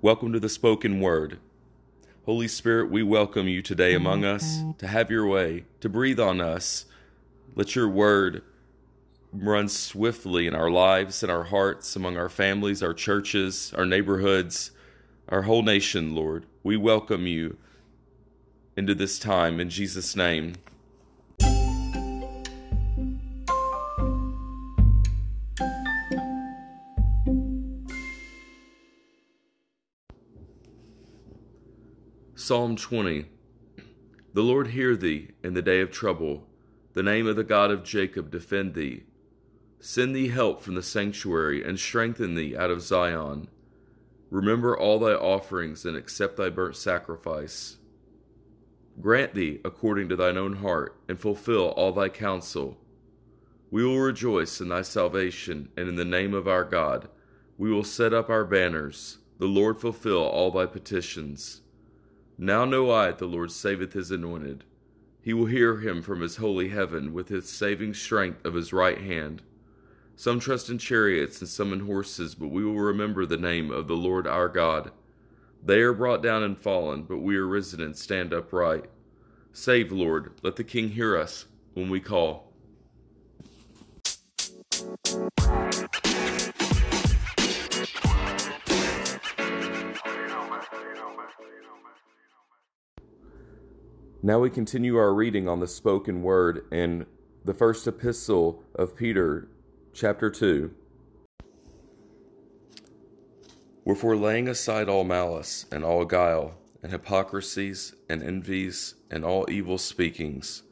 Welcome to the spoken word. Holy Spirit, we welcome you today among us to have your way, to breathe on us. Let your word run swiftly in our lives, in our hearts, among our families, our churches, our neighborhoods, our whole nation, Lord. We welcome you into this time in Jesus' name. Psalm 20 The Lord hear thee in the day of trouble. The name of the God of Jacob defend thee. Send thee help from the sanctuary, and strengthen thee out of Zion. Remember all thy offerings, and accept thy burnt sacrifice. Grant thee according to thine own heart, and fulfill all thy counsel. We will rejoice in thy salvation, and in the name of our God. We will set up our banners. The Lord fulfill all thy petitions. Now know I that the Lord saveth his anointed. He will hear him from his holy heaven with his saving strength of his right hand. Some trust in chariots and some in horses, but we will remember the name of the Lord our God. They are brought down and fallen, but we are risen and stand upright. Save, Lord, let the King hear us when we call. Now we continue our reading on the spoken word in the first epistle of Peter, chapter 2. Wherefore, laying aside all malice and all guile, and hypocrisies and envies and all evil speakings,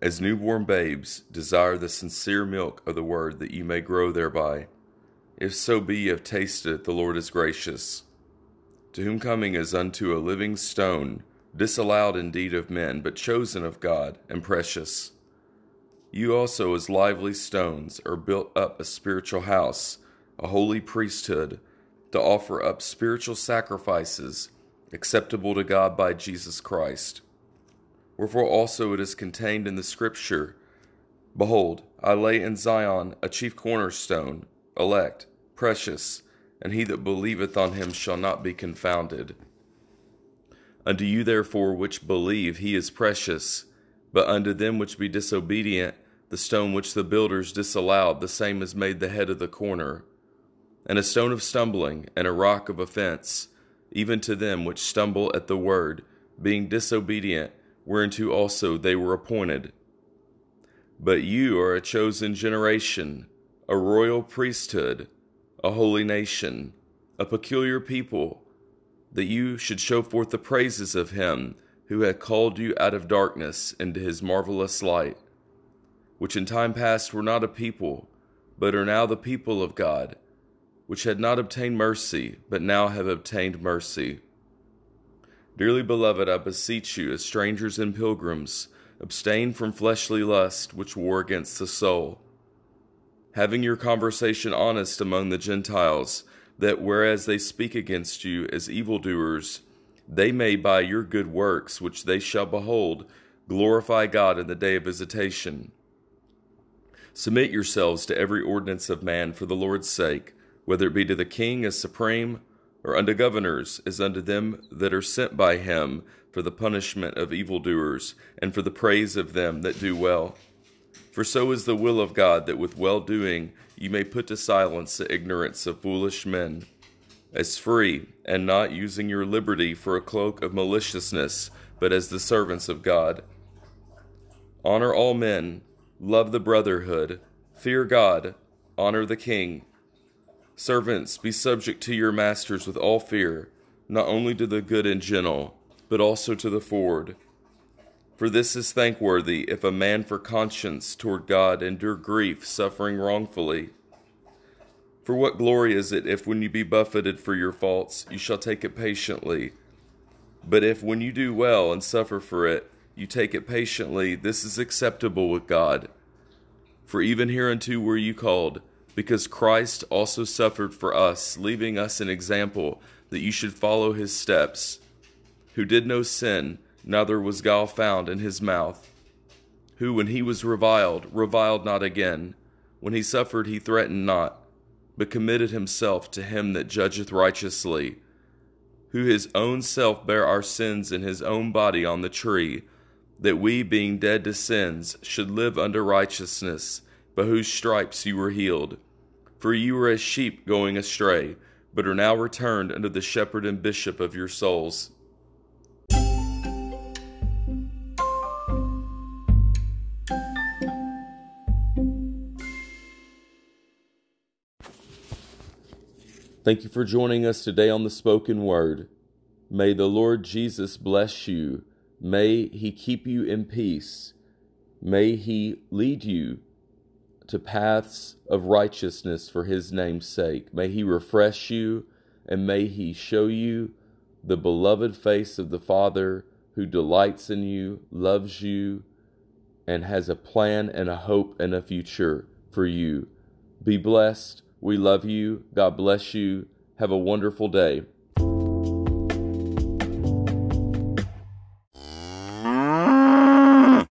as newborn babes, desire the sincere milk of the word that ye may grow thereby. If so be ye have tasted it, the Lord is gracious, to whom coming is unto a living stone, disallowed indeed of men, but chosen of God and precious. You also, as lively stones, are built up a spiritual house, a holy priesthood, to offer up spiritual sacrifices acceptable to God by Jesus Christ. Wherefore also it is contained in the Scripture Behold, I lay in Zion a chief cornerstone, elect, precious, and he that believeth on him shall not be confounded. Unto you therefore which believe he is precious, but unto them which be disobedient, the stone which the builders disallowed, the same is made the head of the corner, and a stone of stumbling, and a rock of offense, even to them which stumble at the word, being disobedient, whereunto also they were appointed. But you are a chosen generation, a royal priesthood, a holy nation, a peculiar people, that you should show forth the praises of him who hath called you out of darkness into his marvelous light which in time past were not a people, but are now the people of God, which had not obtained mercy, but now have obtained mercy. Dearly beloved, I beseech you, as strangers and pilgrims, abstain from fleshly lust which war against the soul, having your conversation honest among the Gentiles, that whereas they speak against you as evildoers, they may by your good works which they shall behold glorify God in the day of visitation. Submit yourselves to every ordinance of man for the Lord's sake, whether it be to the king as supreme, or unto governors as unto them that are sent by him for the punishment of evildoers, and for the praise of them that do well. For so is the will of God that with well doing you may put to silence the ignorance of foolish men, as free, and not using your liberty for a cloak of maliciousness, but as the servants of God. Honor all men Love the brotherhood. Fear God. Honor the king. Servants, be subject to your masters with all fear, not only to the good and gentle, but also to the forward. For this is thankworthy if a man for conscience toward God endure grief, suffering wrongfully. For what glory is it if, when you be buffeted for your faults, you shall take it patiently? But if, when you do well and suffer for it, you take it patiently, this is acceptable with God. For even hereunto were you called, because Christ also suffered for us, leaving us an example that you should follow his steps, who did no sin, neither was gall found in his mouth, who, when he was reviled, reviled not again. When he suffered, he threatened not, but committed himself to him that judgeth righteously, who his own self bare our sins in his own body on the tree, that we, being dead to sins, should live unto righteousness, by whose stripes you were healed. For you were as sheep going astray, but are now returned unto the shepherd and bishop of your souls. Thank you for joining us today on the spoken word. May the Lord Jesus bless you. May he keep you in peace. May he lead you to paths of righteousness for his name's sake. May he refresh you and may he show you the beloved face of the Father who delights in you, loves you, and has a plan and a hope and a future for you. Be blessed. We love you. God bless you. Have a wonderful day.